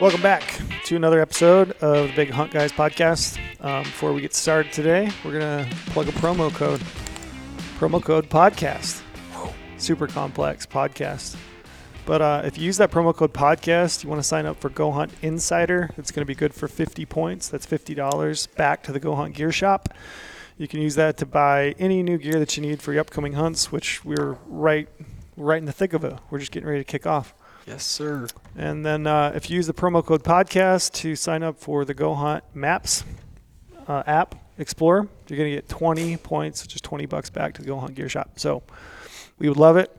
Welcome back to another episode of the Big Hunt Guys podcast. Um, before we get started today, we're gonna plug a promo code. Promo code podcast. Super complex podcast. But uh, if you use that promo code podcast, you want to sign up for Go Hunt Insider. It's going to be good for 50 points. That's $50 back to the Go Hunt Gear Shop. You can use that to buy any new gear that you need for your upcoming hunts, which we're right right in the thick of it. We're just getting ready to kick off. Yes, sir. And then uh, if you use the promo code podcast to sign up for the Go Hunt Maps uh, app Explorer, you're going to get 20 points, which is 20 bucks back to the Go Hunt Gear Shop. So we would love it.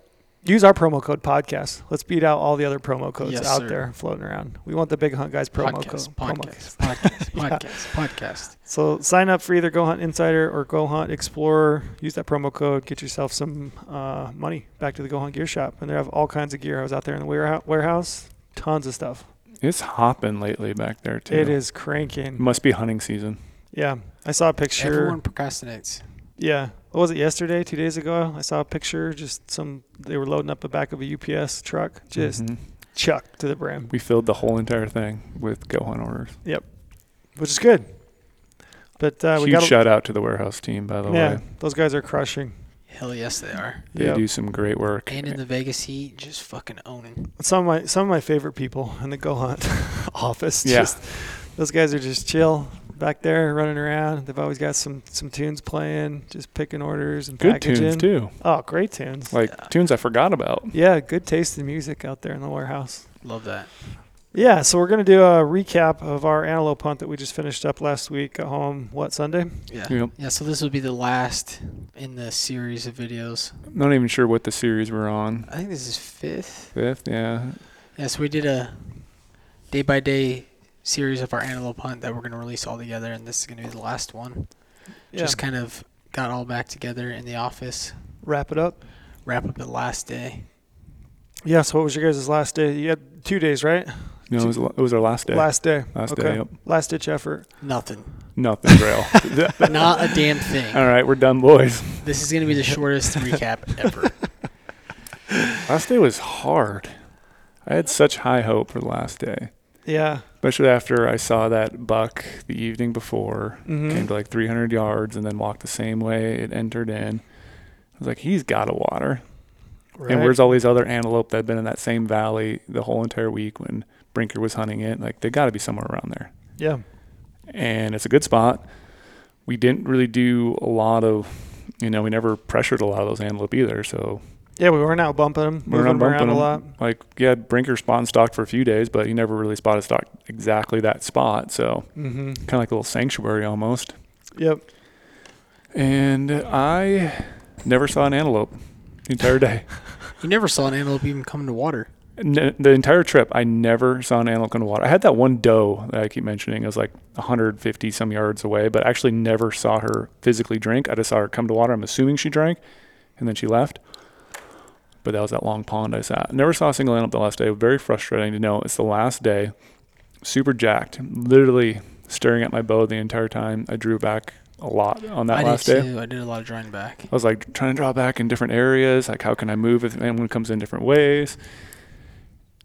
Use our promo code podcast. Let's beat out all the other promo codes Yes, out sir. there floating around. We want the Big Hunt Guys promo podcast, code. podcast, code. podcast, Yeah. podcast, podcast. So sign up for either Go Hunt Insider or Go Hunt Explorer. Use that promo code. Get yourself some uh, money back to the Go Hunt Gear Shop. And they have all kinds of gear. I was out there in the warehouse. warehouse tons of stuff. It's hopping lately back there too. It is cranking. Must be hunting season. Yeah, I saw a picture. Everyone procrastinates. Yeah, what was it yesterday? Two days ago, I saw a picture. Just some they were loading up the back of a UPS truck, just Mhm. chuck to the brim, we filled the whole entire thing with go hunt orders. Yep. Which is good. But uh, we Huge got shout out to the warehouse team, by the yeah, way. those guys are crushing. Hell yes, they are. They Yep. do some great work. And in the Vegas heat, just fucking owning. Some of my some of my favorite people in the Go Hunt office. Yeah. Just, those guys are just chill back there running around. They've always got some some tunes playing, just picking orders and Good packaging. tunes too. Oh, great tunes. Like Yeah. tunes I forgot about. Yeah, good taste in music out there in the warehouse. Love that. Yeah, so we're gonna do a recap of our antelope hunt that we just finished up last week at home. What Sunday? Yeah. Yep. Yeah. So this will be the last in the series of videos. Not even sure what the series we're on. I think this is fifth. Fifth, yeah. Yeah. So we did a day by day series of our antelope hunt that we're gonna release all together, and this is gonna be the last one. Yeah. Just kind of got all back together in the office. wrap it up. Wrap up the last day. Yeah. So what was your guys' last day? You had two days, right? No, it was, it was our last day. Last day. Last okay. day. Yep. Last ditch effort. Nothing. Nothing real. Not a damn thing. All right, we're done, boys. This is gonna be the shortest recap ever. Last day was hard. I had such high hope for the last day, Yeah. especially after I saw that buck the evening before. Mhm. came to like 300 yards and then walked the same way it entered in. I was like, he's got to water. Right. And where's all these other antelope that have been in that same valley the whole entire week when Brinker was hunting it? Like, they got to be somewhere around there. Yeah. And it's a good spot. We didn't really do a lot of, you know, we never pressured a lot of those antelope either. So, Yeah, we weren't out bumping them, We were moving not them around bumping a 'em. lot. like, yeah, Brinker spot and stocked for a few days, but he never really spotted stock exactly that spot. So, Mm-hmm. kind of like a little sanctuary almost. Yep. And I never saw an antelope the entire day. You never saw an antelope even come to water. N- the entire trip, I never saw an antelope come to water. I had that one doe that I keep mentioning. It was like 150 some yards away, but I actually never saw her physically drink. I just saw her come to water. I'm assuming she drank, and then she left. But that was that long pond I sat. Never saw a single antelope the last day. Very frustrating to know. It's the last day. Super jacked. Literally staring at my bow the entire time. I drew back a lot on that I last did day. too. I did a lot of drawing back. I was like trying to draw back in different areas. Like, how can I move if anyone comes in different ways?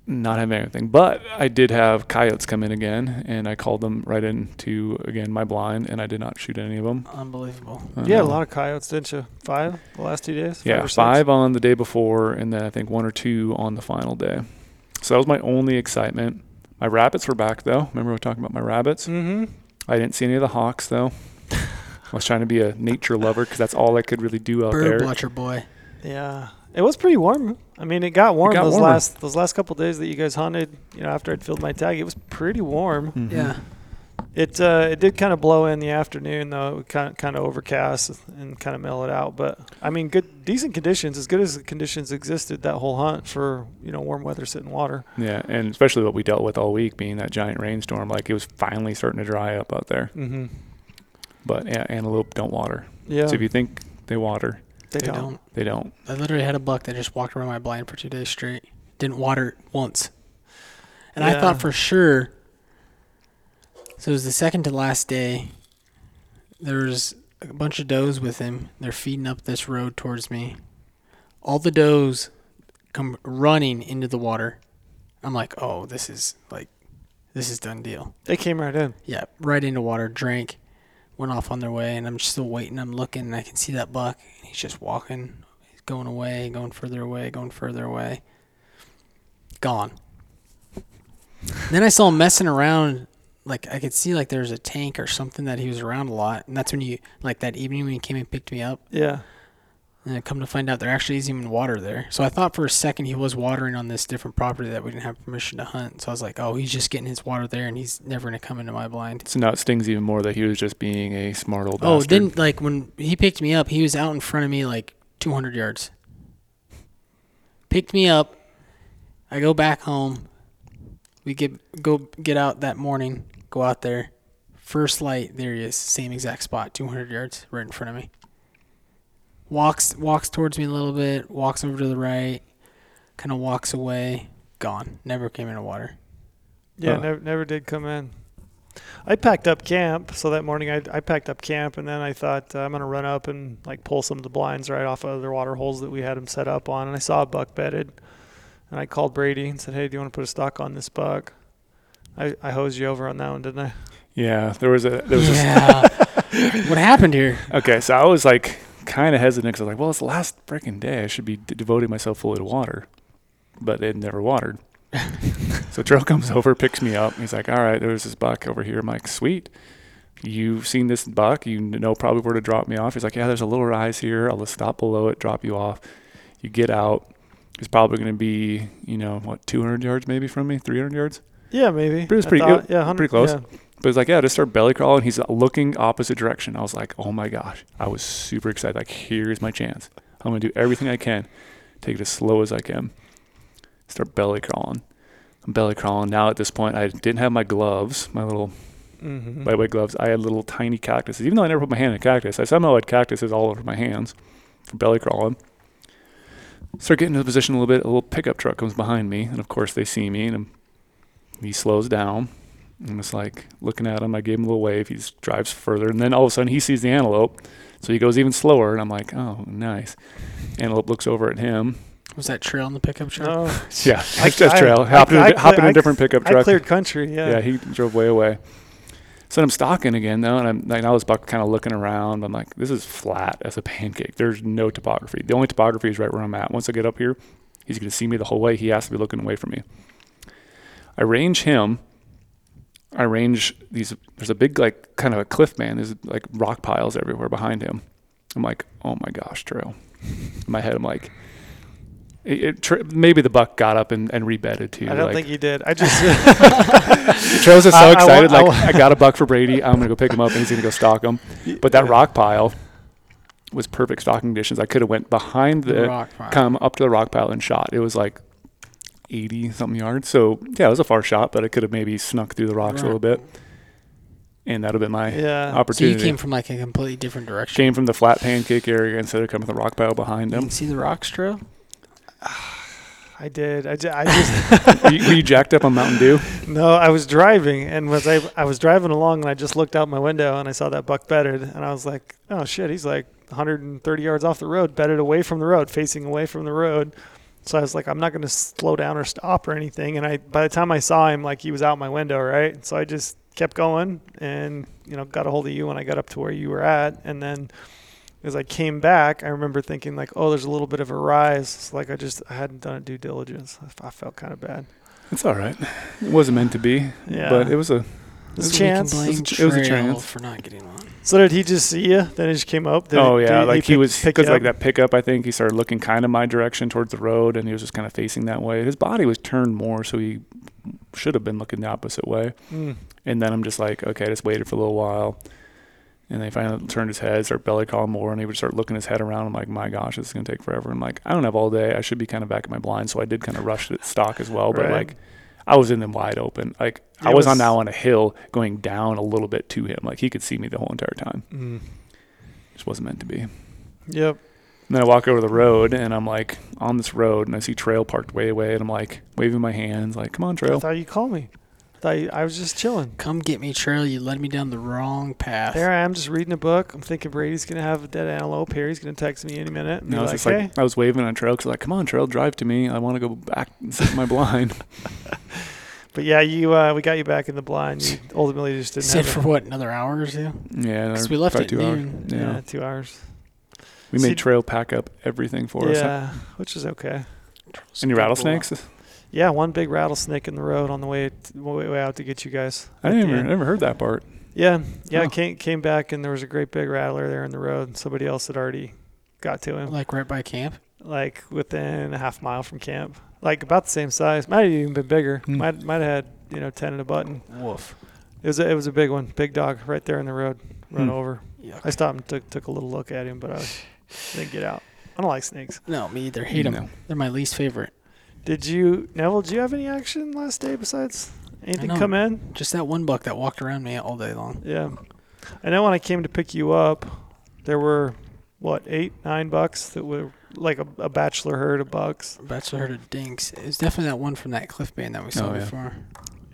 Not having anything. But I did have coyotes come in again, and I called them right into, again, my blind, and I did not shoot any of them. Unbelievable. You had a lot of coyotes, didn't you? Five the last two days? Yeah, or six? five on the day before, and then I think one or two on the final day. So that was my only excitement. My rabbits were back, though. Remember we were talking about my rabbits? Mm-hmm. I didn't see any of the hawks, though. I was trying to be a nature lover because that's all I could really do out Bird there. watcher boy. Yeah, it was pretty warm. I mean, it got warm got those warmer. last those last couple days that you guys hunted. You know, after I'd filled my tag, it was pretty warm. Mhm. Yeah. It uh, it did kind of blow in the afternoon though. It kind of kind of overcast and kind of mellowed out. But I mean, good decent conditions, as good as the conditions existed that whole hunt for you know warm weather sitting water. Yeah, and especially what we dealt with all week being that giant rainstorm. Like it was finally starting to dry up out there. Mm-hmm. But yeah, antelope don't water. Yeah, So if you think they water, they, They don't. don't. they don't. I literally had a buck that just walked around my blind for two days straight. Didn't water it once. And I thought for sure. So it was the second to last day. There was a bunch of does with him. They're feeding up this road towards me. All the does come running into the water. I'm like, oh, this is like, this is done deal. They came right in. Yeah, right into water, drank, went off on their way, and I'm still waiting. I'm looking, and I can see that buck. And he's just walking, he's going away, going further away, going further away. Gone. then I saw him messing around. Like I could see like there was a tank or something that he was around a lot, and that's when you like that evening when he came and picked me up. Yeah. And I come to find out there actually isn't even water there. So I thought for a second he was watering on this different property that we didn't have permission to hunt. So I was like, oh, he's just getting his water there, and he's never gonna come into my blind. So now it stings even more that he was just being a smart old Oh, bastard. then like when he picked me up, he was out in front of me like 200 yards. Picked me up. I go back home. We get go get out that morning. Go out there. First light, there he is, same exact spot, 200 yards, right in front of me. Walks walks towards me a little bit. Walks over to the right. Kind of walks away. Gone. Never came into water. Yeah, Huh. never never did come in. I packed up camp, so that morning I, I packed up camp, and then I thought uh, I'm gonna run up and like pull some of the blinds right off of the water holes that we had them set up on, and I saw a buck bedded, and I called Brady and said, "Hey, do you want to put a stock on this buck?" I, I hosed you over on that one, didn't I? yeah, there was a there was a Yeah. what happened here? Okay, so I was like kind of hesitant because I was like, well, it's the last freaking day. I should be d- devoting myself fully to water. But it never watered. so Trail comes over, picks me up. He's like, all right, there's this buck over here. I'm like, sweet. You've seen this buck. You know probably where to drop me off. He's like, yeah, there's a little rise here. I'll just stop below it, drop you off. You get out. It's probably going to be, you know, what, 200 yards maybe from me? 300 yards? Yeah, maybe. But it was pretty thought- good- Yeah, 100 pretty close. yeah. But it's like, yeah, just start belly crawling. He's looking opposite direction. I was like, oh my gosh. I was super excited. Like, here's my chance. I'm going to do everything I can. Take it as slow as I can. Start belly crawling. I'm belly crawling. Now at this point, I didn't have my gloves, my little Mm-hmm. lightweight gloves. I had little tiny cactuses. Even though I never put my hand in a cactus, I somehow had cactuses all over my hands for belly crawling. Start getting into the position a little bit. A little pickup truck comes behind me, and of course they see me, and he slows down. I'm just like looking at him. I gave him a little wave. He drives further, and then all of a sudden he sees the antelope, so he goes even slower. And I'm like, oh, nice. Antelope looks over at him. Was that trail in the pickup truck? No. Yeah, I- that's I- trail. I- Hop in, a I di- hop in cle- a I- different pickup truck. I truck. cleared country. Yeah. Yeah, he drove way away. So I'm stalking again though, and I'm like now this buck kind of looking around. I'm like, this is flat as a pancake. There's no topography. The only topography is right where I'm at. Once I get up here, he's gonna see me the whole way. He has to be looking away from me. I range him. I range these. There's a big like kind of a cliff band. There's like rock piles everywhere behind him. I'm like, oh my gosh, trail. In my head, I'm like, it, it, tr- maybe the buck got up and, and rebedded too. I don't like, think he did. I just Trails is so I- I excited. wa- I like, I, got a buck for Brady. I'm gonna go pick him up, and he's gonna go stalk him. But that rock pile was perfect stalking conditions. I could have went behind the, rock pile. come up to the rock pile and shot. It was like 80 something yards. So yeah, it was a far shot, but I could have maybe snuck through the rocks a little bit, and that'd have been my yeah. So you came from like a completely different direction. Came from the flat pancake area instead of coming to the rock pile behind You him. see the rocks trail. I did. I, ju- I just were, you, were you jacked up on Mountain Dew? no. I was driving and was I I was driving along and I just looked out my window and I saw that buck bedded and I was like, oh shit, he's like 130 yards off the road, bedded away from the road, facing away from the road. So I was like, I'm not going to slow down or stop or anything. And I by the time I saw him, like he was out my window, right? So I just kept going and you know got a hold of you when I got up to where you were at, and then. As I came back, I remember thinking like, "Oh, there's a little bit of a rise." It's like I just I hadn't done a due diligence. I, I felt kind of bad. It's all right. It wasn't meant to be, Yeah, but it was a There's a chance. We can blame It was a- it was a Trail chance. for not getting one. So did he just see you? Then he just came up. Did oh yeah, did like he pick- was pick because like that pickup. I think he started looking kind of my direction towards the road, and he was just kind of facing that way. His body was turned more, so he should have been looking the opposite way. Mm. And then I'm just like, okay, I just waited for a little while, and then he finally turned his head, started belly calling more, and he would start looking his head around. I'm like, my gosh, this is gonna take forever. I'm like, I don't have all day. I should be kind of back at my blind, so I did kind of rush the stock as well, but Right. like. I was in them wide open. Like I It was, on now on a hill going down a little bit to him. Like he could see me the whole entire time. Mm. Just wasn't meant to be. Yep. And then I walk over the road and I'm like on this road and I see Trail parked way away and I'm like waving my hands like, come on, trail. I Trail. thought you called me. Thought you, I was just chilling. Come get me, Trail. You led me down the wrong path. There I am, just reading a book. I'm thinking Brady's gonna have a dead antelope here. He's gonna text me any minute. And And I be was like, just hey. like, I was waving on Trail because like, come on, Trail, drive to me. I want to go back and sit my blind. But yeah, you uh, we got you back in the blind. You ultimately just didn't Sit have for it. what another hour or two? Yeah, Because we left about at two hours. noon. Yeah. Yeah, two hours. we See- made trail pack up everything for us. yeah, which is okay. Any rattlesnakes? Yeah, one big rattlesnake in the road on the way t- way, way out to get you guys. I at didn't even, end. Never heard that part. Yeah, yeah. Oh. Came came back and there was a great big rattler there in the road. Somebody else had already got to him, Like right by camp. like within a half mile from camp, like about the same size. Might have even been bigger. Hmm. Might might have had you know ten in a button. Woof. It was a, it was a big one, big dog right there in the road, run Hmm. over. Yuck. I stopped and took took a little look at him, but I didn't get out. I don't like snakes. No, me either. Hate them. No. They're my least favorite. Did you Neville? Did you have any action last day besides anything know. come in? Just that one buck that walked around me all day long. Yeah. I know when I came to pick you up, there were what eight, nine bucks that were like a, a bachelor herd of bucks. Bachelor herd of dinks. It was definitely that one from that cliff band that we saw Oh, yeah. before.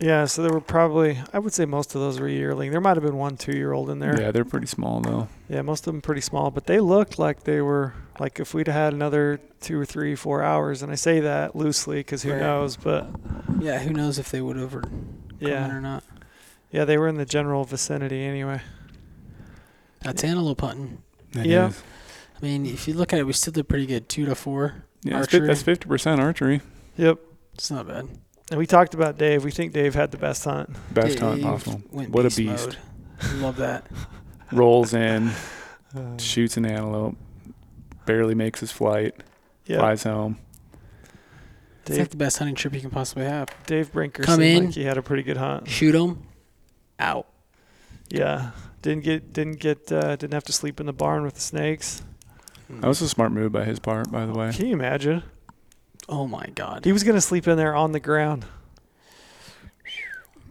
Yeah, so there were probably I would say most of those were yearling. There might have been one two year old in there. Yeah, they're pretty small though. Yeah, most of them pretty small, but they looked like they were like if we'd had another two or three, four hours, and I say that loosely because who Right. knows, but Yeah, who knows if they would have or yeah, or not. yeah, they were in the general vicinity anyway. That's antelope hunting. It Yeah. is. I mean, if you look at it, we still did pretty good. Two to four. Yeah, Archery. that's fifty percent archery. Yep. It's not bad. And we talked about Dave. We think Dave had the best hunt. Best hunt Dave possible. went What a beast beast. Love that. Rolls in, Uh, shoots an antelope, barely makes his flight, yeah, flies home. It's like the best hunting trip you can possibly have. Dave Brinker Come seemed in. like he had a pretty good hunt. Shoot him, out. Yeah, didn't get didn't get uh, didn't have to sleep in the barn with the snakes. That was a smart move by his part, by the way. Can you imagine? Oh my god. He was gonna sleep in there on the ground.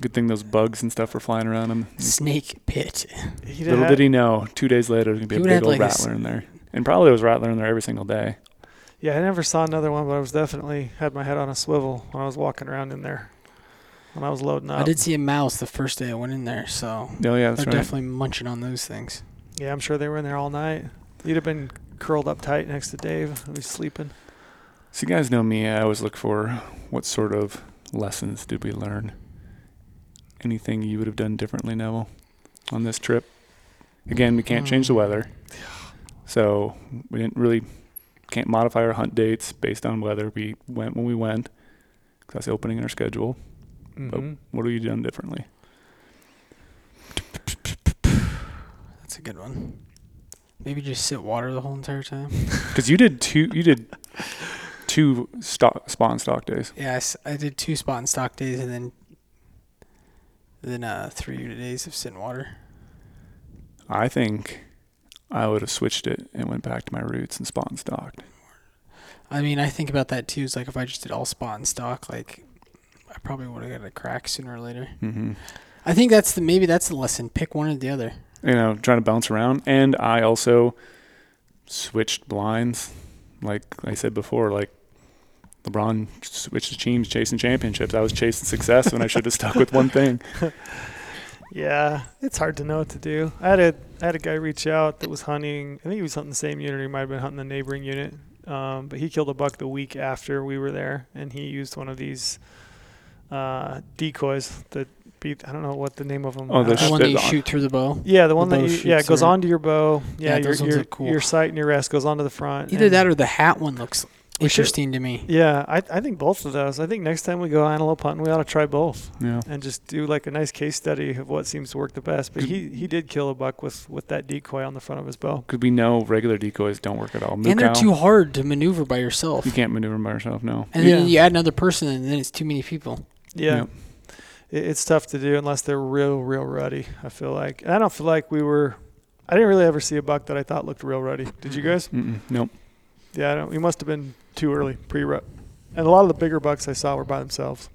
Good thing those bugs and stuff were flying around him. Snake pit. He Little had- did he know, two days later, there's gonna be a big old like a s- rattler in there, and probably there was rattler in there every single day. Yeah, I never saw another one, but I was definitely had my head on a swivel when I was walking around in there. When I was loading up. I did see a mouse the first day I went in there, so Oh yeah, that's they're right. definitely munching on those things. Yeah, I'm sure they were in there all night. You'd have been curled up tight next to Dave. He was sleeping. So you guys know me. I always look for what sort of lessons did we learn. Anything you would have done differently, Neville, on this trip? Again, we can't change the Mm. weather, so we didn't really can't modify our hunt dates based on weather. We went when we went. 'cause that's the opening in our schedule. Mhm. What have you done differently? That's a good one. Maybe just sit water the whole entire time. Because you did two. You did two stock spot and stock days. Yes, I did two spot and stock days, and then then uh, three days of sitting water. I think I would have switched it and went back to my roots and spot and stocked. I mean, I think about that too. It's like if I just did all spot and stock, like I probably would have got a crack sooner or later. Mm-hmm. I think that's the maybe that's the lesson. Pick one or the other. You know, trying to bounce around, and I also switched blinds, like I said before, like. LeBron switched to teams chasing championships. I was chasing success when I should have stuck with one thing. Yeah, it's hard to know what to do. I had a I had a guy reach out that was hunting. I think he was hunting the same unit. He might have been hunting the neighboring unit. Um, but he killed a buck the week after we were there, and he used one of these uh, decoys that beat. I don't know what the name of them. Oh, the The one that you the- shoot through the bow. yeah, the one the that you, yeah it goes through. onto your bow. Yeah, Yeah, your those ones your, are cool. your sight and your rest goes onto the front. Either that or the hat one looks We should- interesting to me. Yeah, I I think both of those. I think next time we go antelope hunting, we ought to try both Yeah. and just do like a nice case study of what seems to work the best. But he he did kill a buck with with that decoy on the front of his bow. Because we know regular decoys don't work at all. and they're Mook too hard to maneuver by yourself. You can't maneuver by yourself, no. And then Yeah. you add another person, and then it's too many people. Yeah. Yep. It, it's tough to do unless they're real, real rutty. I feel like, and I don't feel like we were. I didn't really ever see a buck that I thought looked real rutty. Did you guys? Mm-mm, nope. Yeah, I don't, we must have been too early pre-rut. And a lot of the bigger bucks I saw were by themselves.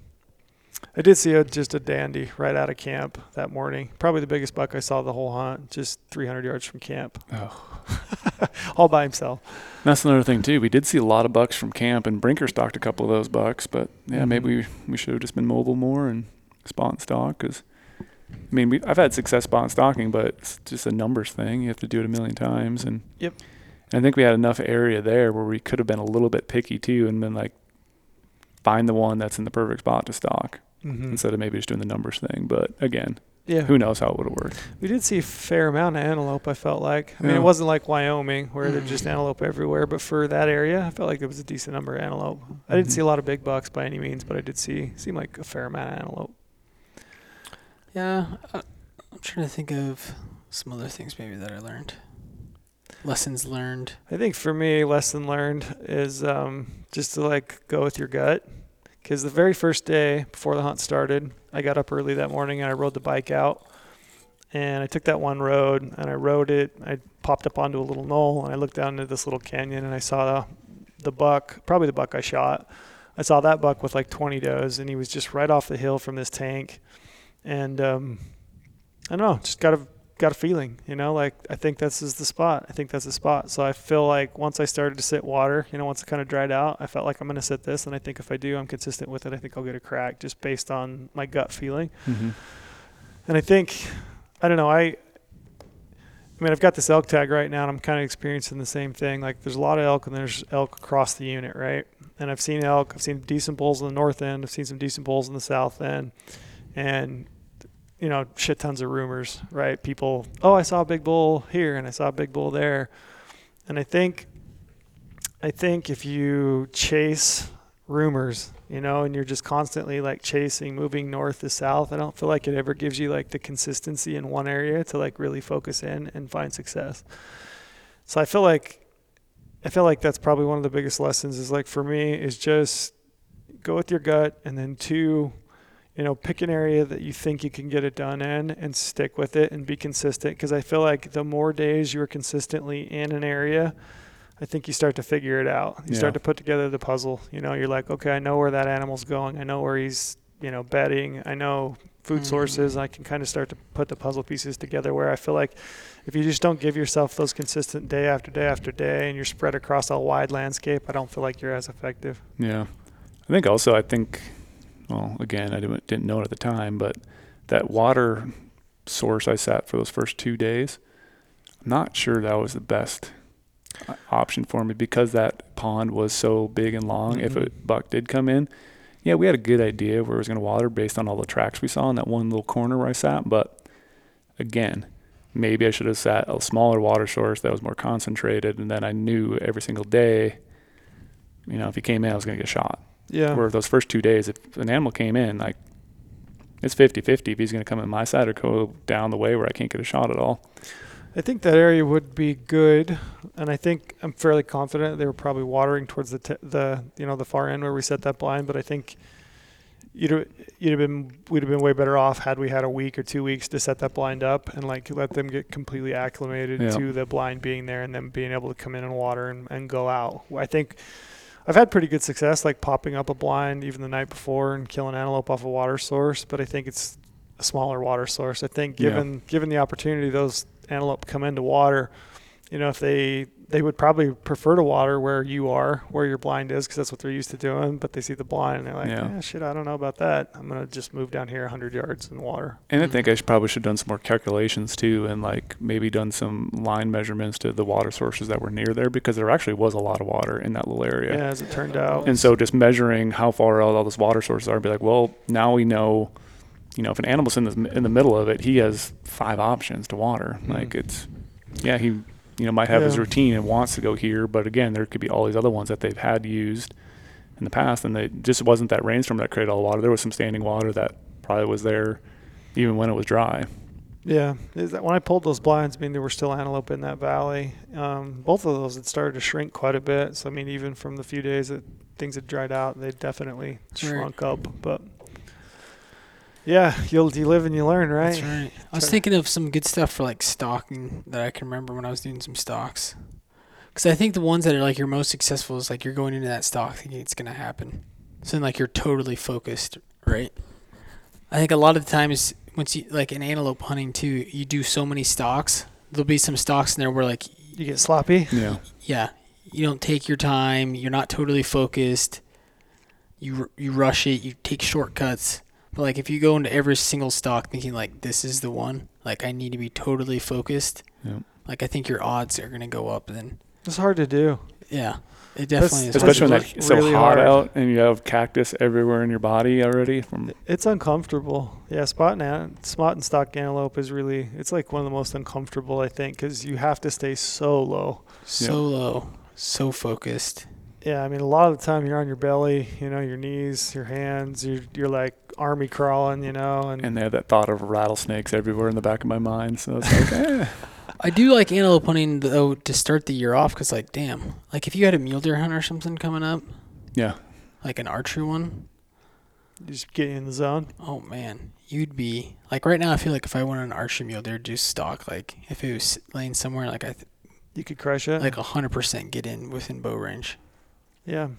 I did see a, just a dandy right out of camp that morning. Probably the biggest buck I saw the whole hunt, just 300 yards from camp, Oh. all by himself. That's another thing too. We did see a lot of bucks from camp, and Brinker stocked a couple of those bucks. But yeah, Mhm. maybe we, we should have just been mobile more and spot and stock. Because I mean, we, I've had success spot and stocking, but it's just a numbers thing. You have to do it a million times, and Yep. And I think we had enough area there where we could have been a little bit picky too, and been like, find the one that's in the perfect spot to stalk Mhm. instead of maybe just doing the numbers thing. But again, Yeah, who knows how it would have worked? we did see a fair amount of antelope. I felt like. I mean, it wasn't like Wyoming where there's Mm. just antelope everywhere, but for that area, I felt like there was a decent number of antelope. I didn't Mhm. see a lot of big bucks by any means, but I did see seem like a fair amount of antelope. Yeah, I, I'm trying to think of some other things maybe that I learned. Lessons learned. I think for me, lesson learned is um, just to like go with your gut. Because the very first day before the hunt started, I got up early that morning and I rode the bike out. And I took that one road and I rode it. I popped up onto a little knoll and I looked down into this little canyon and I saw the, the buck, probably the buck I shot. I saw that buck with like 20 does and he was just right off the hill from this tank. And um, I don't know, just got a got a feeling, you know, like I think this is the spot. I think that's the spot. So I feel like once I started to sit water, you know, once it kind of dried out, I felt like I'm going to sit this. And I think if I do, I'm consistent with it. I think I'll get a crack just based on my gut feeling. Mm-hmm. And I think, I don't know, I, I mean, I've got this elk tag right now and I'm kind of experiencing the same thing. Like there's a lot of elk and there's elk across the unit, right? And I've seen elk, I've seen decent bulls in the north end, I've seen some decent bulls in the south end. And you know, shit tons of rumors, right? People, oh, I saw a big bull here and I saw a big bull there. And I think I think if you chase rumors, you know, and you're just constantly like chasing moving north to south, I don't feel like it ever gives you like the consistency in one area to like really focus in and find success. So I feel like I feel like that's probably one of the biggest lessons is like for me is just go with your gut and then two you know, pick an area that you think you can get it done in and stick with it and be consistent. Because I feel like the more days you're consistently in an area, I think you start to figure it out. You Yeah. start to put together the puzzle. You know, you're like, okay, I know where that animal's going. I know where he's, you know, bedding. I know food Mhm. sources. I can kind of start to put the puzzle pieces together where I feel like if you just don't give yourself those consistent day after day after day and you're spread across a wide landscape, I don't feel like you're as effective. Yeah. I think also, I think, well, again, I didn't, didn't know it at the time, but that water source I sat for those first two days, I'm not sure that was the best option for me because that pond was so big and long. If mm-hmm. a buck did come in, yeah, we had a good idea where it was going to water based on all the tracks we saw in that one little corner where I sat. But again, maybe I should have sat a smaller water source that was more concentrated, and then I knew every single day, you know, if he came in, I was going to get shot. Yeah. Where those first two days, if an animal came in, like it's 50 50 if he's going to come in my side or go down the way where I can't get a shot at all. I think that area would be good, and I think I'm fairly confident they were probably watering towards the t- the you know the far end where we set that blind. But I think you'd have- you'd have been we'd have been way better off had we had a week or two weeks to set that blind up and like let them get completely acclimated Yeah. to the blind being there and then being able to come in and water and, and go out. I think I've had pretty good success like popping up a blind even the night before and killing antelope off a water source, but I think it's a smaller water source. I think Yeah. given given the opportunity those antelope come into water, you know, if they they would probably prefer to water where you are, where your blind is, because that's what they're used to doing. But they see the blind and they're like, Yeah. yeah. shit, I don't know about that. I'm gonna just move down here 100 yards and water. And I think I should probably should have done some more calculations too, and like maybe done some line measurements to the water sources that were near there because there actually was a lot of water in that little area. Yeah, as it turned out. And so just measuring how far out all those water sources are, and be like, well, now we know, you know, if an animal's in the in the middle of it, he has five options to water. Mhm. Like it's, yeah, he, you know, might have his routine and wants to go here, but again, there could be all these other ones that they've had used in the past, and it just wasn't that rainstorm that created all the water. There was some standing water that probably was there, even when it was dry. Yeah, is that when I pulled those blinds, I mean there were still antelope in that valley. Um, both of those had started to shrink quite a bit. So I mean, even from the few days that things had dried out, they definitely shrunk up. But yeah, you'll you live and you learn, right? That's right. I was thinking of some good stuff for like stalking that I can remember when I was doing some stalks. Because I think the ones that are like your most successful is like you're going into that stalk thinking it's gonna happen, so then like you're totally focused, right? I think a lot of the times once you like in antelope hunting too, you do so many stalks. There'll be some stalks in there where like You get sloppy. Yeah. yeah, you don't take your time. You're not totally focused. You you rush it. You take shortcuts. But like if you go into every single stock thinking like this is the one, like I need to be totally focused. Yeah. Like I think your odds are gonna go up. Then It's hard to do. yeah, It definitely is. That's especially when work it's so really hot hard. out and you have cactus everywhere in your body already. From It's uncomfortable. Yeah, spot and spot and stock antelope is really. It's like one of the most uncomfortable I think because you have to stay so low. so low, so focused. Yeah, I mean a lot of the time you're on your belly, you know, your knees, your hands, you're you're like army crawling, you know, and, and they have that thought of rattlesnakes everywhere in the back of my mind. So it's like, eh. I do like antelope hunting though to start the year off because like damn, like if you had a mule deer hunt or something coming up, yeah, like an archery one, you just get in the zone. oh man, you'd be like right now. I feel like if I went on an archery mule deer just stock, like if it was laying somewhere, like I th- You could crush it. like hundred percent get in within bow range. Yeah.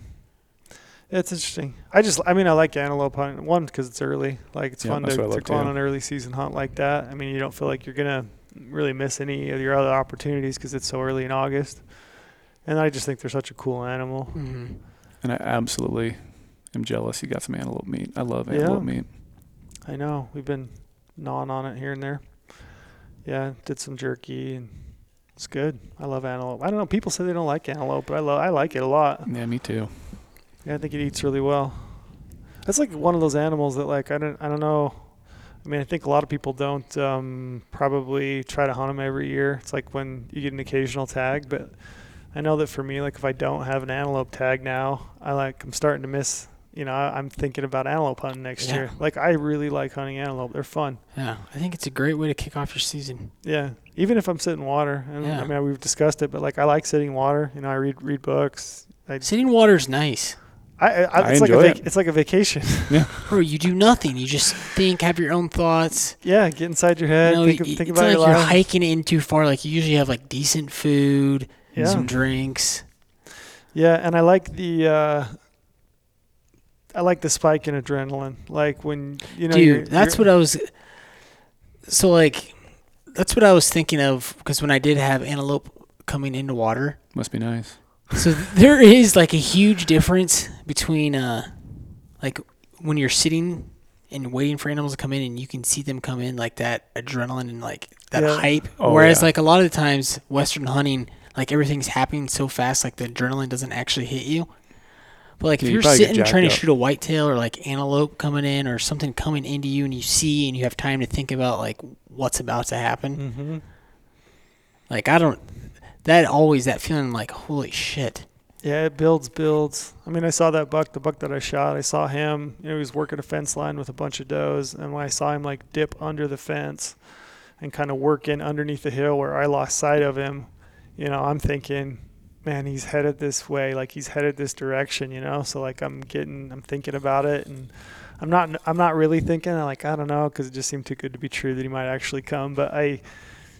It's interesting. I just, I mean, I like antelope hunting. One, because it's early. Like, it's Yeah, fun to, that's what I to love go on an early season hunt like that. I mean, you don't feel like you're going to really miss any of your other opportunities because it's so early in August. And I just think they're such a cool animal. Mm-hmm. and I absolutely am jealous. You got some antelope meat. I love Yeah. antelope meat. I know. We've been gnawing on it here and there. Yeah, did some jerky and it's good. I love antelope. I don't know. People say they don't like antelope, but I love. I like it a lot. Yeah, me too. Yeah, I think it eats really well. That's like one of those animals that like I don't I don't know. I mean, I think a lot of people don't um, probably try to hunt them every year. It's like when you get an occasional tag, but I know that for me, like if I don't have an antelope tag now, I like I'm starting to miss. You know, I, I'm thinking about antelope hunting next Yeah. year. Like I really like hunting antelope. They're fun. Yeah, I think it's a great way to kick off your season. Yeah, even if I'm sitting water, and Yeah. I mean we've discussed it, but like I like sitting water. You know, I read read books. I Sitting water's nice. I, I, I it's like a enjoy vac- it. it's like a vacation. Yeah. Bro, you do nothing. You just think, have your own thoughts. yeah, get inside your head. you know, think, y- of- think it's about not your like you're life. hiking in too far. Like you usually have like decent food, and Yeah. some drinks. Yeah, and I like the uh, I like the spike in adrenaline. Like when you know, you're, Dude, that's you're- what I was. So like, that's what I was thinking of because when I did have antelope coming into water, Must be nice. so there is like a huge difference between uh, like when you're sitting and waiting for animals to come in and you can see them come in like that adrenaline and like that Yeah. hype. Oh, Whereas yeah. like a lot of the times Western hunting, like everything's happening so fast, like the adrenaline doesn't actually hit you. But like Yeah, if you you're sitting trying to shoot a whitetail or like antelope coming in or something coming into you and you see and you have time to think about like what's about to happen. Mhm. Like I don't that always that feeling like holy shit. Yeah, it builds, builds. I mean, I saw that buck, the buck that I shot. I saw him. You know, he was working a fence line with a bunch of does, and when I saw him like dip under the fence and kind of work in underneath the hill where I lost sight of him, you know, I'm thinking, man, he's headed this way, like he's headed this direction, you know. So like I'm getting, I'm thinking about it, and I'm not, I'm not really thinking. I'm like, I don't know, because it just seemed too good to be true that he might actually come. But I,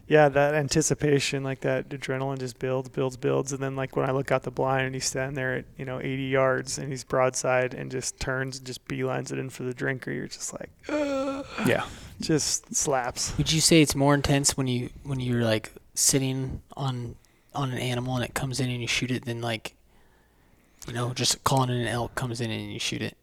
yeah, that anticipation, like that adrenaline just builds, builds, builds, and then like when I look out the blind and he's standing there at you know 80 yards and he's broadside and just turns and just beelines it in for the drinker, you're just like, Ugh. Yeah. just slaps. Would you say it's more intense when you when you're like sitting on on an animal and it comes in and you shoot it than like you know just calling it an elk comes in and you shoot it?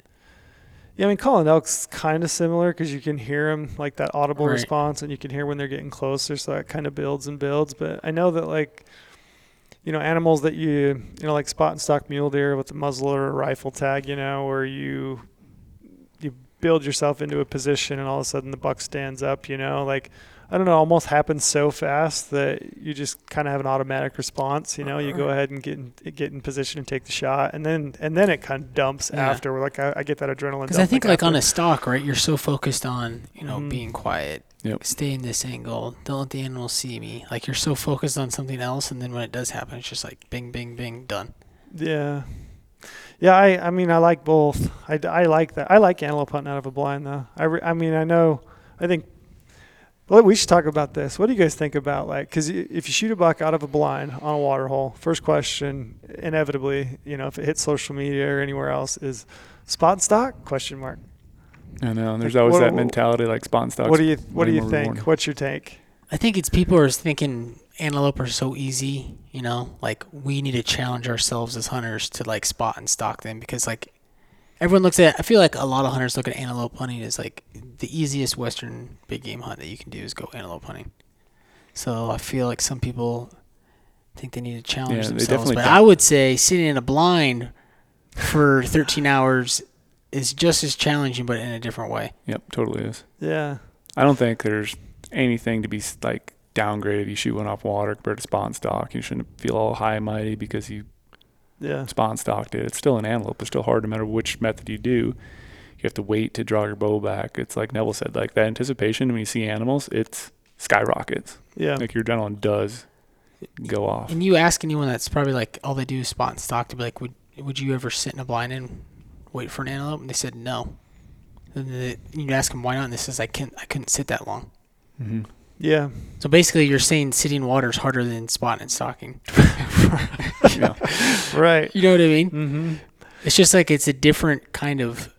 Yeah, I mean, calling elk's kind of similar because you can hear them like that audible Right. response, and you can hear when they're getting closer. So that kind of builds and builds. But I know that like, you know, animals that you you know like spot and stock mule deer with a muzzle or a rifle tag, you know, where you you build yourself into a position and all of a sudden the buck stands up, you know, like. I don't know, almost happens so fast that you just kind of have an automatic response. You know, you go ahead and get in, get in position and take the shot, and then and then it kind of dumps Yeah. after. Where like I, I get that adrenaline. Because I think like on a stock, right? You're so focused on you know Mhm. being quiet, Yep. stay in this angle, don't let the animal see me. Like you're so focused on something else, and then when it does happen, it's just like bing, bing, bing, done. Yeah. Yeah, I, I mean, I like both. I, I like that. I like antelope hunting out of a blind, though. I, re, I mean, I know, I think, well, we should talk about this. What do you guys think about, like, because if you shoot a buck out of a blind on a water hole, first question, inevitably, you know, if it hits social media or anywhere else, is spot and stock? Question mark. I know. There's Like, always what- that mentality like spot and stock. What do you What do you think? rewarding. What's your take? I think it's people are thinking antelope are so easy, you know, like we need to challenge ourselves as hunters to like spot and stock them because like everyone looks at I feel like a lot of hunters look at antelope hunting as like the easiest western big game hunt that you can do is go antelope hunting. So I feel like some people think they need to challenge Yeah, they themselves. definitely But do. I would say sitting in a blind for 13 hours is just as challenging, but in a different way. Yep, totally is. Yeah. I don't think there's anything to be like downgraded. You shoot one off water compared to spot and stock. You shouldn't feel all high and mighty because you Yeah. spot and stocked it. It's still an antelope. It's still hard no matter which method you do. You have to wait to draw your bow back. It's like Neville said, like that anticipation when you see animals, it's skyrockets. Yeah. Like your adrenaline does go off. And you ask anyone that's probably like all they do is spot and stock to be like, would would you ever sit in a blind and wait for an antelope? And they said no. And they, you ask them why not, and they says I couldn't I couldn't sit that long. hmm Yeah. So basically, you're saying sitting water is harder than spotting and stalking. Yeah. Right. You know what I mean? Mm-hmm. It's just like it's a different kind of.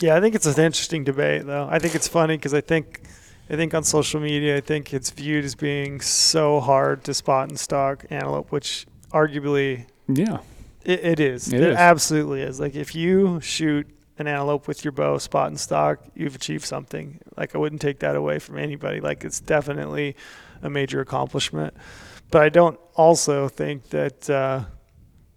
Yeah, I think it's an interesting debate, though. I think it's funny because I think, I think on social media, I think it's viewed as being so hard to spot and stalk antelope, which arguably Yeah. it, it is. It is. absolutely is. Like if you shoot an antelope with your bow, spot and stock, you've achieved something. Like I wouldn't take that away from anybody. Like it's definitely a major accomplishment. But I don't also think that. Uh,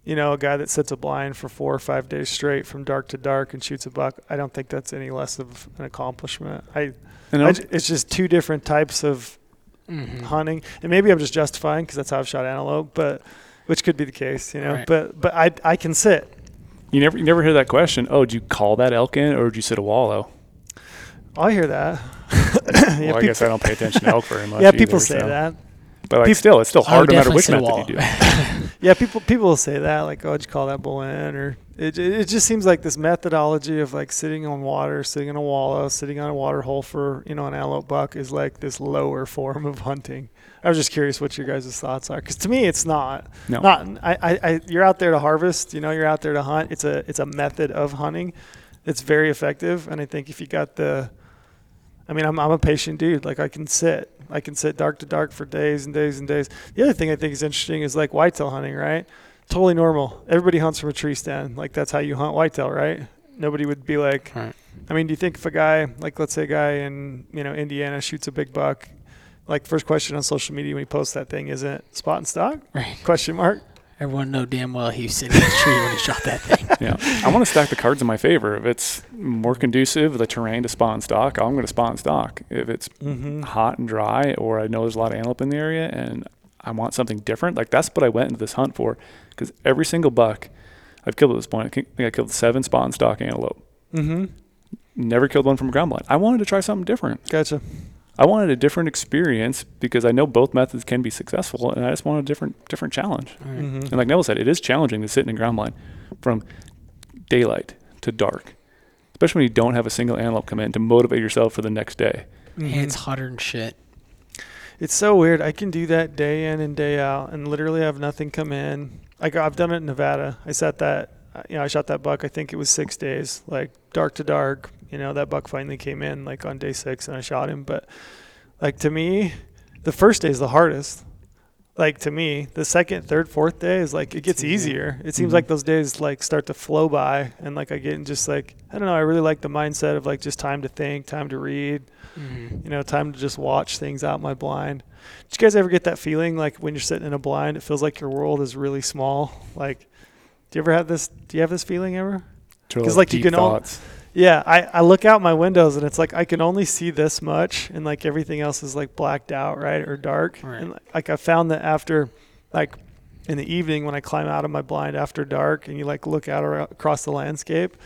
you know, a guy that sits a blind for four or five days straight from dark to dark and shoots a buck, I don't think that's any less of an accomplishment. I, And I it's just two different types of Mhm. hunting, and maybe I'm just justifying because that's how I've shot antelope, but which could be the case, you know. Right. But but I I can sit. You never you never hear that question. Oh, did you call that elk in or did you sit a wallow? I hear that. yeah, well, I peop- guess I don't pay attention to elk very much. yeah, either, people say so- that. But like Peop- still, it's still hard no matter definitely which sit a method you do. Yeah, people people will say that like, oh, did you call that bull in? Or it it just seems like this methodology of like sitting on water, sitting in a wallow, sitting on a water hole for you know an antelope buck is like this lower form of hunting. I was just curious what your guys' thoughts are because to me it's not. No. Not I, I, I you're out there to harvest. You know, you're out there to hunt. It's a it's a method of hunting. It's very effective, and I think if you got the I mean, I'm, I'm a patient dude. Like I can sit, I can sit dark to dark for days and days and days. The other thing I think is interesting is like whitetail hunting, right? Totally normal. Everybody hunts from a tree stand. Like that's how you hunt whitetail, right? Nobody would be like, Right. I mean, do you think if a guy, like let's say a guy in, you know, Indiana shoots a big buck, like first question on social media when he posts that thing isn't spot and stock? Right. Question mark. Everyone know damn well he was sitting in the tree when he shot that thing. Yeah, I want to stack the cards in my favor. If it's more conducive, the terrain to spawn stock, I'm going to spawn stock. If it's Mm-hmm. hot and dry, or I know there's a lot of antelope in the area, and I want something different, like that's what I went into this hunt for. Because every single buck I've killed at this point, I think I killed seven spot spawn stock antelope. Mm-hmm. Never killed one from a ground blind. I wanted to try something different. Gotcha. I wanted a different experience because I know both methods can be successful, and I just wanted a different different challenge. All right. Mm-hmm. And like Neville said, it is challenging to sit in a ground blind from daylight to dark, especially when you don't have a single antelope come in to motivate yourself for the next day. Man, it's hotter than shit. It's so weird. I can do that day in and day out, and literally have nothing come in. Like I've done it in Nevada. I sat that, uh, you know, I shot that buck. I think it was six days, like dark to dark. You know, that buck finally came in like on day six, and I shot him. But like to me, the first day is the hardest. Like to me, the second, third, fourth day is like it gets easier. easier. It seems Mhm. like those days like start to flow by, and like I get in just like I don't know. I really like the mindset of like just time to think, time to read Mhm. you know, time to just watch things out my blind. Did you guys ever get that feeling like when you're sitting in a blind, it feels like your world is really small? Like, do you ever have this? Do you have this feeling ever? 'Cause, like, you Deep can all- thoughts. Yeah, I, I look out my windows and it's like I can only see this much, and like everything else is like blacked out, right, or dark. Right. And like I found that after, like, in the evening when I climb out of my blind after dark and you like look out across the landscape,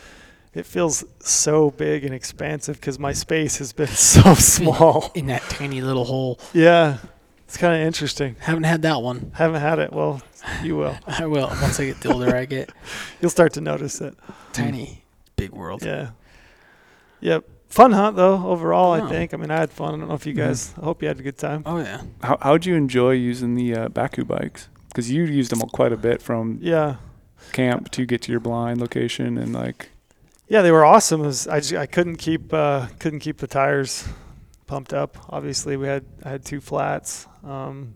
it feels so big and expansive because my space has been so small. In that tiny little hole. Yeah, it's kind of interesting. Haven't had that one. Haven't had it. Well, you will. I will once I get the older I get. You'll start to notice it. Tiny, big world. Yeah. Yep. Fun hunt though. Overall, I Oh. think. I mean, I had fun. I don't know if you guys. I hope you had a good time. Oh yeah. How how'd you enjoy using the uh, Bakcou bikes? Because you used them quite a bit from Yeah. camp to get to your blind location, and like Yeah, they were awesome. Was, I, just, I couldn't keep uh, couldn't keep the tires pumped up. Obviously, we had I had two flats. Um,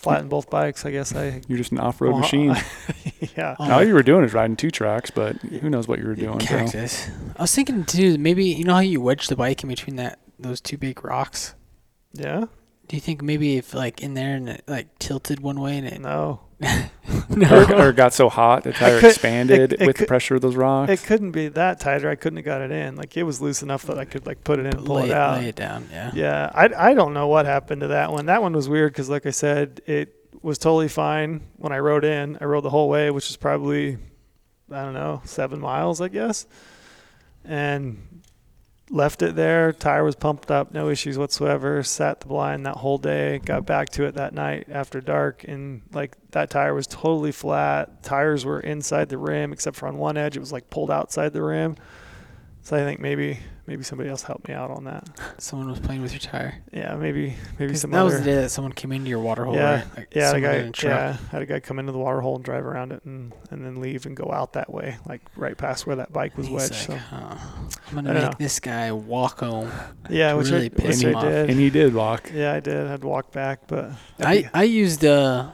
flat in both bikes. I guess I. you're just an off-road Well, machine. yeah. Oh, All you were doing is riding two tracks, but who knows what you were doing? So. I was thinking too. Maybe you know how you wedge the bike in between that those two big rocks. Yeah. Do you think maybe if like in there and it like tilted one way and it No, or, or got so hot the tire could- expanded it- it with the could- pressure of those rocks. it couldn't be that tighter. I couldn't have got it in. Like it was loose enough that I could like put it in and pull lay, it out. lay it down? Yeah. Yeah, I, I don't know what happened to that one. That one was weird because, like I said, it was totally fine when I rode in. I rode the whole way, which is probably, I don't know, seven miles, I guess, and left it there. Tire was pumped up, no issues whatsoever. Sat the blind that whole day. Got back to it that night after dark, and like that tire was totally flat. Tires were inside the rim, except for on one edge, it was like pulled outside the rim. So I think maybe maybe somebody else helped me out on that. Someone was playing with your tire. Yeah, maybe maybe 'Cause some that other. was the day that someone came into your water hole. yeah, right? Like yeah, the someone guy. in a truck. Yeah, had a guy come into the water hole and drive around it, and and then leave and go out that way, like right past where that bike was he's wedged. like, so "Huh, I'm gonna make know. this guy walk home. yeah, which really I, pissed which him I off. did. and he did walk. yeah, I did. I had to walk back, but I I used uh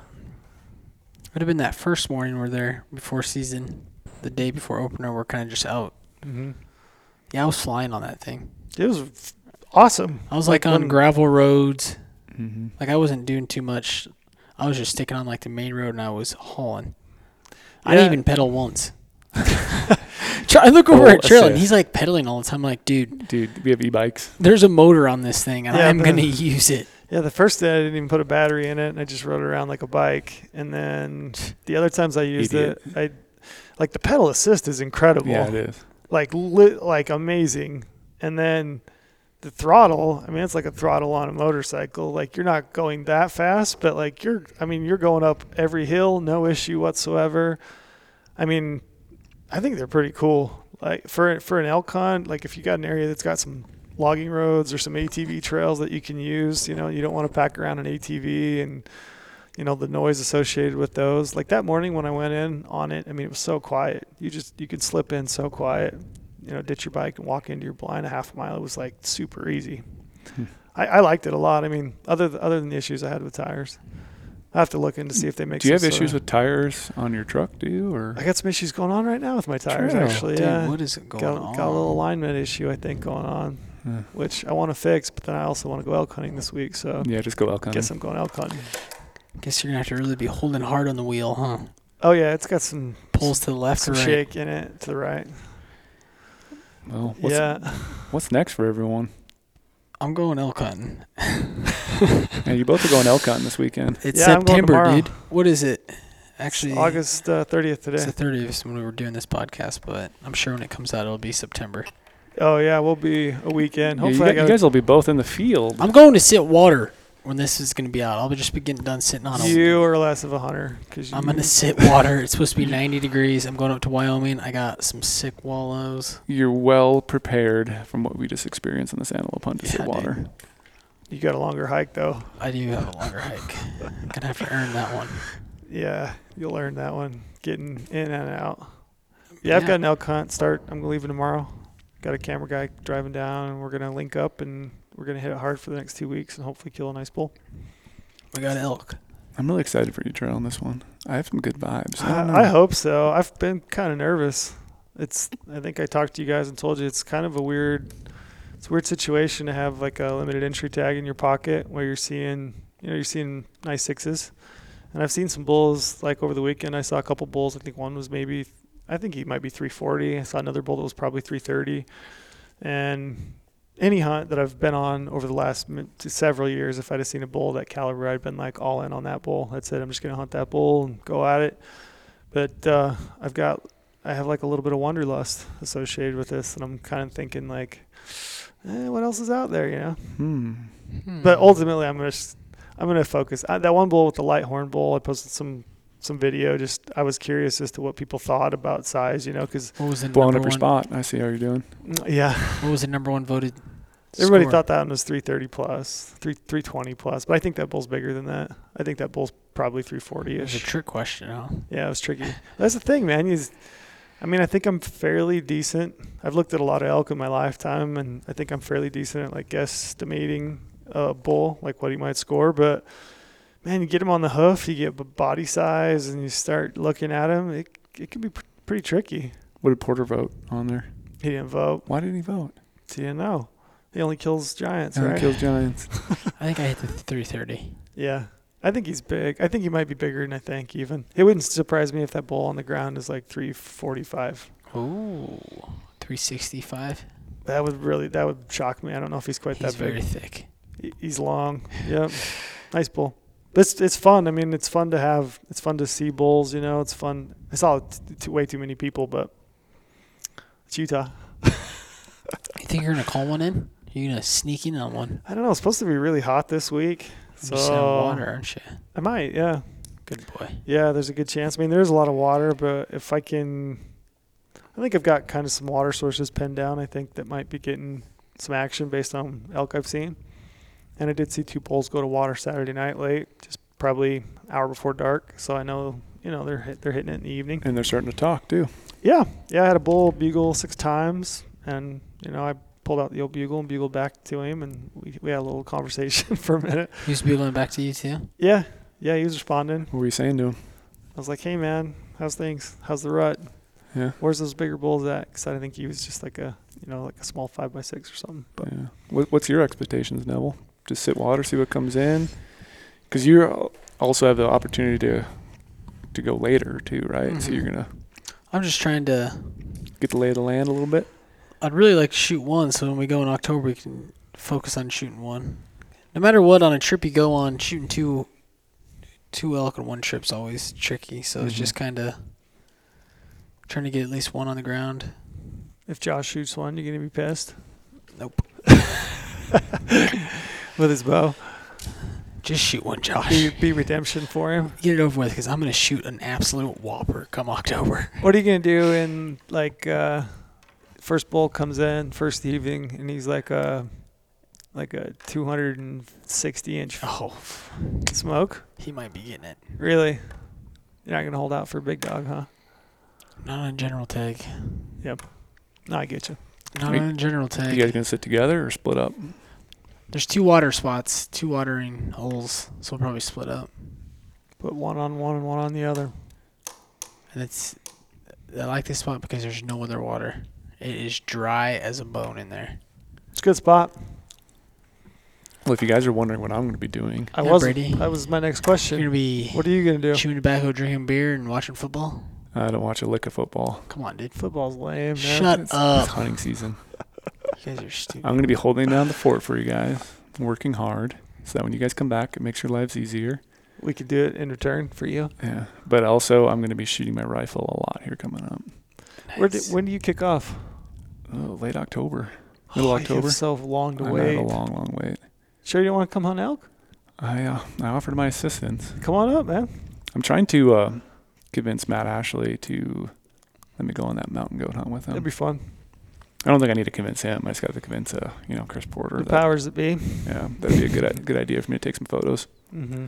it would have been that first morning we're there before season, the day before opener. We're kind of just out. hmm Yeah, I was flying on that thing. it was f- awesome. I was like, on when- gravel roads. hmm Like I wasn't doing too much. I was just sticking on like the main road and I was hauling. I didn't even pedal once. Tra- I look over Full at Trail and he's like pedaling all the time. I'm like, dude, Dude, we have e-bikes. there's a motor on this thing and Yeah, I'm gonna use it. Yeah, the first day I didn't even put a battery in it, and I just rode it around like a bike. And then the other times I used Idiot. it, I like the pedal assist is incredible. Yeah, it is. Like lit, like amazing. And then the throttle, I mean, it's like a throttle on a motorcycle. Like you're not going that fast, but like you're, I mean, you're going up every hill, no issue whatsoever. I mean, I think they're pretty cool. Like for for an Elcon, like if you got an area that's got some logging roads or some ATV trails that you can use, you know, you don't want to pack around an ATV and you know the noise associated with those. Like that morning when I went in on it, I mean, it was so quiet. You just you could slip in so quiet you know, ditch your bike and walk into your blind a half mile. It was like super easy. Hmm. I, I liked it a lot. I mean, other th- other than the issues I had with tires, I have to look in to see if they make. Do you have some issues sorta- with tires on your truck? Do you or I got some issues going on right now with my tires. True. Actually, Dude, yeah, what is it going got, on? got a little alignment issue I think going on, Yeah. which I want to fix. But then I also want to go elk hunting this week, so yeah, just go elk hunting. guess I'm going elk hunting. Guess you're gonna have to really be holding hard on the wheel, huh? Oh yeah, it's got some Pulls to the left some or right. shake in it to the right. Well, what's, yeah, what's next for everyone? I'm going elk hunting. Yeah, you both are going elk hunting this weekend. It's Yeah, I'm going September, dude. What is it? Actually, August uh, 30th today. It's the 30th when we were doing this podcast, but I'm sure when it comes out, it'll be September. Oh yeah, we'll be a weekend. Yeah, you, Hopefully, I got you guys will be both in the field. I'm going to sit water when this is going to be out. I'll just be getting done sitting on a. You are less of a hunter because I'm going to sit water. It's supposed to be 90 degrees. I'm going up to Wyoming. I got some sick wallows. You're well prepared from what we just experienced in this antelope hunt to Yeah, sit dude. water. You got a longer hike though. I do have a longer hike. I'm gonna have to earn that one. Yeah, you'll learn that one. Getting in and out. Yeah, I've got an elk hunt start. I'm leaving tomorrow. Got a camera guy driving down, and we're gonna link up and we're gonna hit it hard for the next two weeks and hopefully kill a nice bull. We got elk. I'm really excited for you, Trail, on this one. I have some good vibes. I. I, I hope so. I've been kind of nervous. It's. I think I talked to you guys and told you it's kind of a weird. It's a weird situation to have like a limited entry tag in your pocket where you're seeing, you know, you're seeing nice sixes, and I've seen some bulls like over the weekend. I saw a couple bulls. I think one was maybe, I think he might be 340. I saw another bull that was probably 330, and any hunt that I've been on over the last several years, if I'd have seen a bull that caliber, I'd been like all in on that bull. That's it. I'm just gonna hunt that bull and go at it. But uh, I've got, I have like a little bit of wanderlust associated with this, and I'm kind of thinking like, eh, what else is out there, you know? Hmm. But ultimately, I'm gonna, s- I'm gonna focus. I, that one bull with the light horn bull, I posted some some video. Just I was curious as to what people thought about size, you know, because what was the Blowing number up your one? spot. I see how you're doing. yeah, What was the number one voted? everybody score? thought that one was 330 plus, three 320 plus, but I think that bull's bigger than that. I think that bull's probably 340 it was a trick question. Huh? Yeah, it was tricky. That's the thing, man. You, I mean, I think I'm fairly decent. I've looked at a lot of elk in my lifetime, and I think I'm fairly decent at like guesstimating a bull, like what he might score. But man, you get him on the hoof, you get body size, and you start looking at him. It it can be pr- pretty tricky. What did Porter vote on there? He didn't vote. Why didn't he vote? He didn't know. He only kills giants, And right? kills giants. I think I hit the 330. yeah. I think he's big. I think he might be bigger than I think even. It wouldn't surprise me if that bull on the ground is like 345. Ooh, 365. That would really that would shock me. I don't know if he's quite He's that big. He's very thick. He- He's long. Yep. nice bull. It's it's fun. I mean, it's fun to have. It's fun to see bulls. You know, it's fun. I saw t- t- way too many people, but it's Utah. You think you're gonna call one in? You're gonna sneak in on one? I don't know. It's supposed to be really hot this week, so on water, aren't you? I might. Yeah, Good boy. yeah. There's a good chance. I mean, there's a lot of water, but if I can, I think I've got kind of some water sources pinned down. I think that might be getting some action based on elk I've seen. And I did see two bulls go to water Saturday night late, just probably hour before dark. So I know, you know, they're hit, they're hitting it in the evening. And they're starting to talk too. Yeah, yeah. I had a bull bugle six times, and you know, I pulled out the old bugle and bugled back to him, and we we had a little conversation for a minute. He was bugling back to you too. Yeah, yeah. He was responding. What were you saying to him? I was like, "Hey, man, how's things? How's the rut? Yeah. Where's those bigger bulls at?" Because I think he was just like a, you know, like a small five by six or something. But yeah. What, what's your expectations, Neville? Just sit water, see what comes in, because you also have the opportunity to to go later too, right? So Mhm. you're gonna I'm just trying to. get the lay of the land a little bit. I'd really like to shoot one, so when we go in October, we can focus on shooting one. No matter what, on a trip you go on, shooting two, two elk on one trip's always tricky. So it's Mhm. just kind of trying to get at least one on the ground. if Josh shoots one, you're gonna be pissed Nope. with his bow. Just shoot one, Josh. Be, be redemption for him. Get it over with, because I'm gonna shoot an absolute whopper come October. What are you gonna do in like uh, first bull comes in first evening, and he's like a like a 260 inch Oh, smoke? he might be getting it. Really? You're not gonna hold out for a big dog, huh? Not on a general tag. Yep. No, I get you. Not on a general tag. You guys gonna sit together or split up? There's two water spots, two watering holes, so we'll probably split up. Put one on one and one on the other. And it's I like this spot because there's no other water. It is dry as a bone in there. It's a good spot. Well, if you guys are wondering what I'm going to be doing, I Yeah, was. Brady. That was my next You're question. gonna be What are you gonna do? chewing tobacco, drinking beer, and watching football. I don't watch a lick of football. Come on, dude. Football's lame, man. Shut It's, up. it's hunting season. You guys are stupid. I'm going to be holding down the fort for you guys, working hard, so that when you guys come back, it makes your lives easier. We could do it in return for you. Yeah, but also I'm going to be shooting my rifle a lot here coming up. Where do, Nice. when do you kick off? Oh, late October, middle Oh, October. so long to I know, wait. a long, long wait. Sure, you don't want to come hunt elk? I uh, I offered my assistance. Come on up, man. I'm trying to uh, convince Matt Ashley to let me go on that mountain goat hunt with him. That'd be fun. I don't think I need to convince him. I just got to convince uh, you know Chris Porter. The that- powers that be. Yeah, that'd be a good good idea for me to take some photos. Mm-hmm.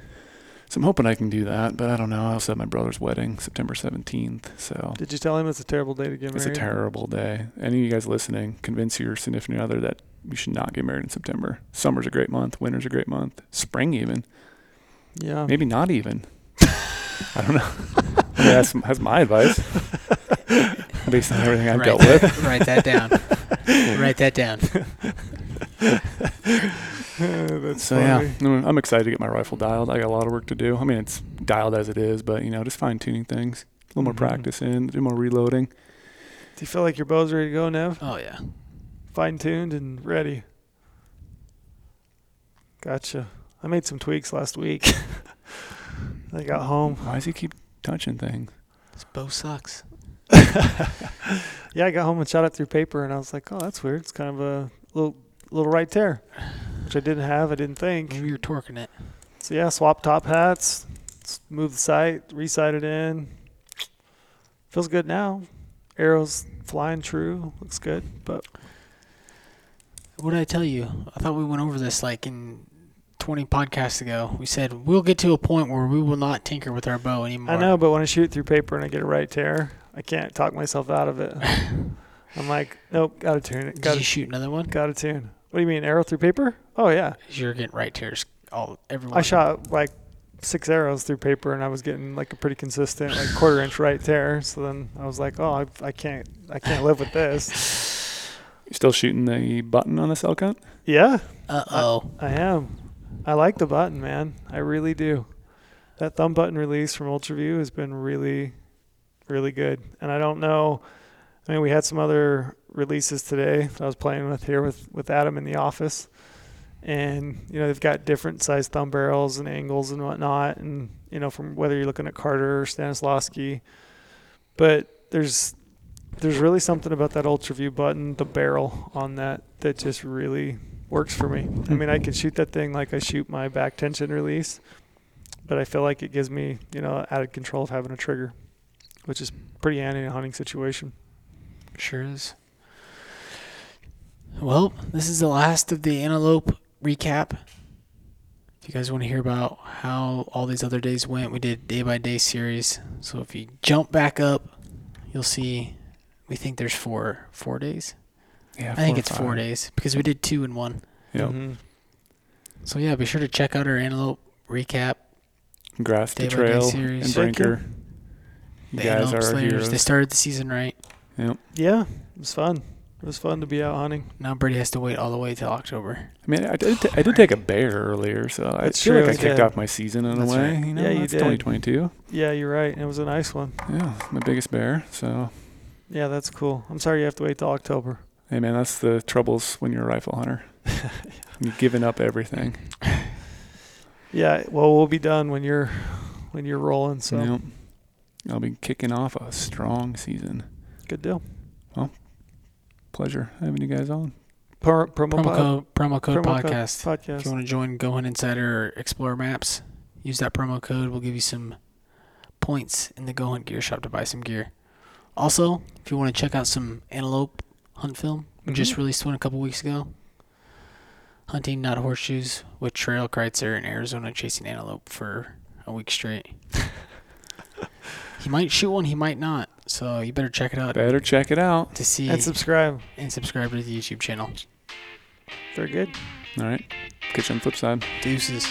So I'm hoping I can do that, but I don't know. I also have my brother's wedding September 17th, so Did you tell him it's a terrible day to get married? it's a terrible day. Any of you guys listening, convince your significant other that you should not get married in September. Summer's a great month, winter's a great month, spring even, yeah. maybe not even. I don't know. I mean, that's, that's my advice based on everything I've write dealt that, with. write that down. write that down. That's So funny. yeah, I'm I'm excited to get my rifle dialed. I got a lot of work to do. I mean, it's dialed as it is, but you know, just fine tuning things, a little more Mhm. practice in, do more reloading. Do you feel like your bow's ready to go, Nev? Oh yeah. Fine tuned and ready. Gotcha. I made some tweaks last week. I got home. Why does he keep touching things? This bow sucks. Yeah, I got home and shot it through paper, and I was like, "Oh, that's weird. It's kind of a little little right tear, which I didn't have. I didn't think." Maybe you're torquing it. So yeah, swap top hats, move the sight, resight it in. Feels good now. Arrows flying true, looks good. But What did I tell you? I thought we went over this like in 20 podcasts ago. We said we'll get to a point where we will not tinker with our bow anymore. I know, but when I shoot through paper and I get a right tear, I can't talk myself out of it. I'm like, nope, gotta tune it. Did Gotta, you shoot another one? gotta tune. What do you mean, arrow through paper? Oh yeah, You're getting right tears all everyone. I shot like six arrows through paper, and I was getting like a pretty consistent, like quarter inch right tear. So then I was like, oh, I, I can't, I can't live with this. You still shooting the button on this elk hunt? Yeah, Uh oh. I am. I like the button, man. I really do. That thumb button release from Ultraview has been really, really good. And I don't know. I mean, we had some other releases today that I was playing with here with, with Adam in the office. And, you know, they've got different size thumb barrels and angles and whatnot. And, you know, from whether you're looking at Carter or Stanislawski. But there's there's really something about that Ultraview button, the barrel on that, that just really works for me. I mean, I can shoot that thing like I shoot my back tension release, but I feel like it gives me, you know, added control of having a trigger, which is pretty handy in a hunting situation. Sure is. Well, this is the last of the antelope recap. If you guys want to hear about how all these other days went, we did day by day series. So if you jump back up, you'll see we think there's four four days. Yeah, I think four or it's four days because we did two and one. Yep. Mhm. So yeah, be sure to check out our antelope recap. Grass to Day by day trail series. and Thank you. Brinker. You The guys are Slayers. heroes. They started the season right. Yeah, it was fun. It was fun to be out hunting. Now Brady has to wait all the way till October. I mean, I did, t- I did take a bear earlier, so I That's feel true, like I kicked did. off my season in That's a way. right. You know, Yeah, you that's did. 2022. Yeah, you're right. It was a nice one. Yeah, my biggest bear. So, Yeah, that's cool. I'm sorry you have to wait till October. hey, man, that's the troubles when you're a rifle hunter. You're giving up everything. Yeah, well, we'll be done when you're when you're rolling. So Yep. I'll be kicking off a strong season. good deal. Well, pleasure having you guys on. Pro, promo, Promo pod- code promo code promo code podcast. If you want to join Go Hunt Insider or Explore Maps, use that promo code. We'll give you some points in the Go Hunt Gear Shop to buy some gear. Also, if you want to check out some antelope hunt film, we just Mhm. released one a couple weeks ago. Hunting not horseshoes with Trail Kreitzer in Arizona chasing antelope for a week straight. he might shoot one, he might not. So you better check it out Better check it out. to see and subscribe. and subscribe to the YouTube channel. Very good. All right. Catch you on the flip side. Deuces.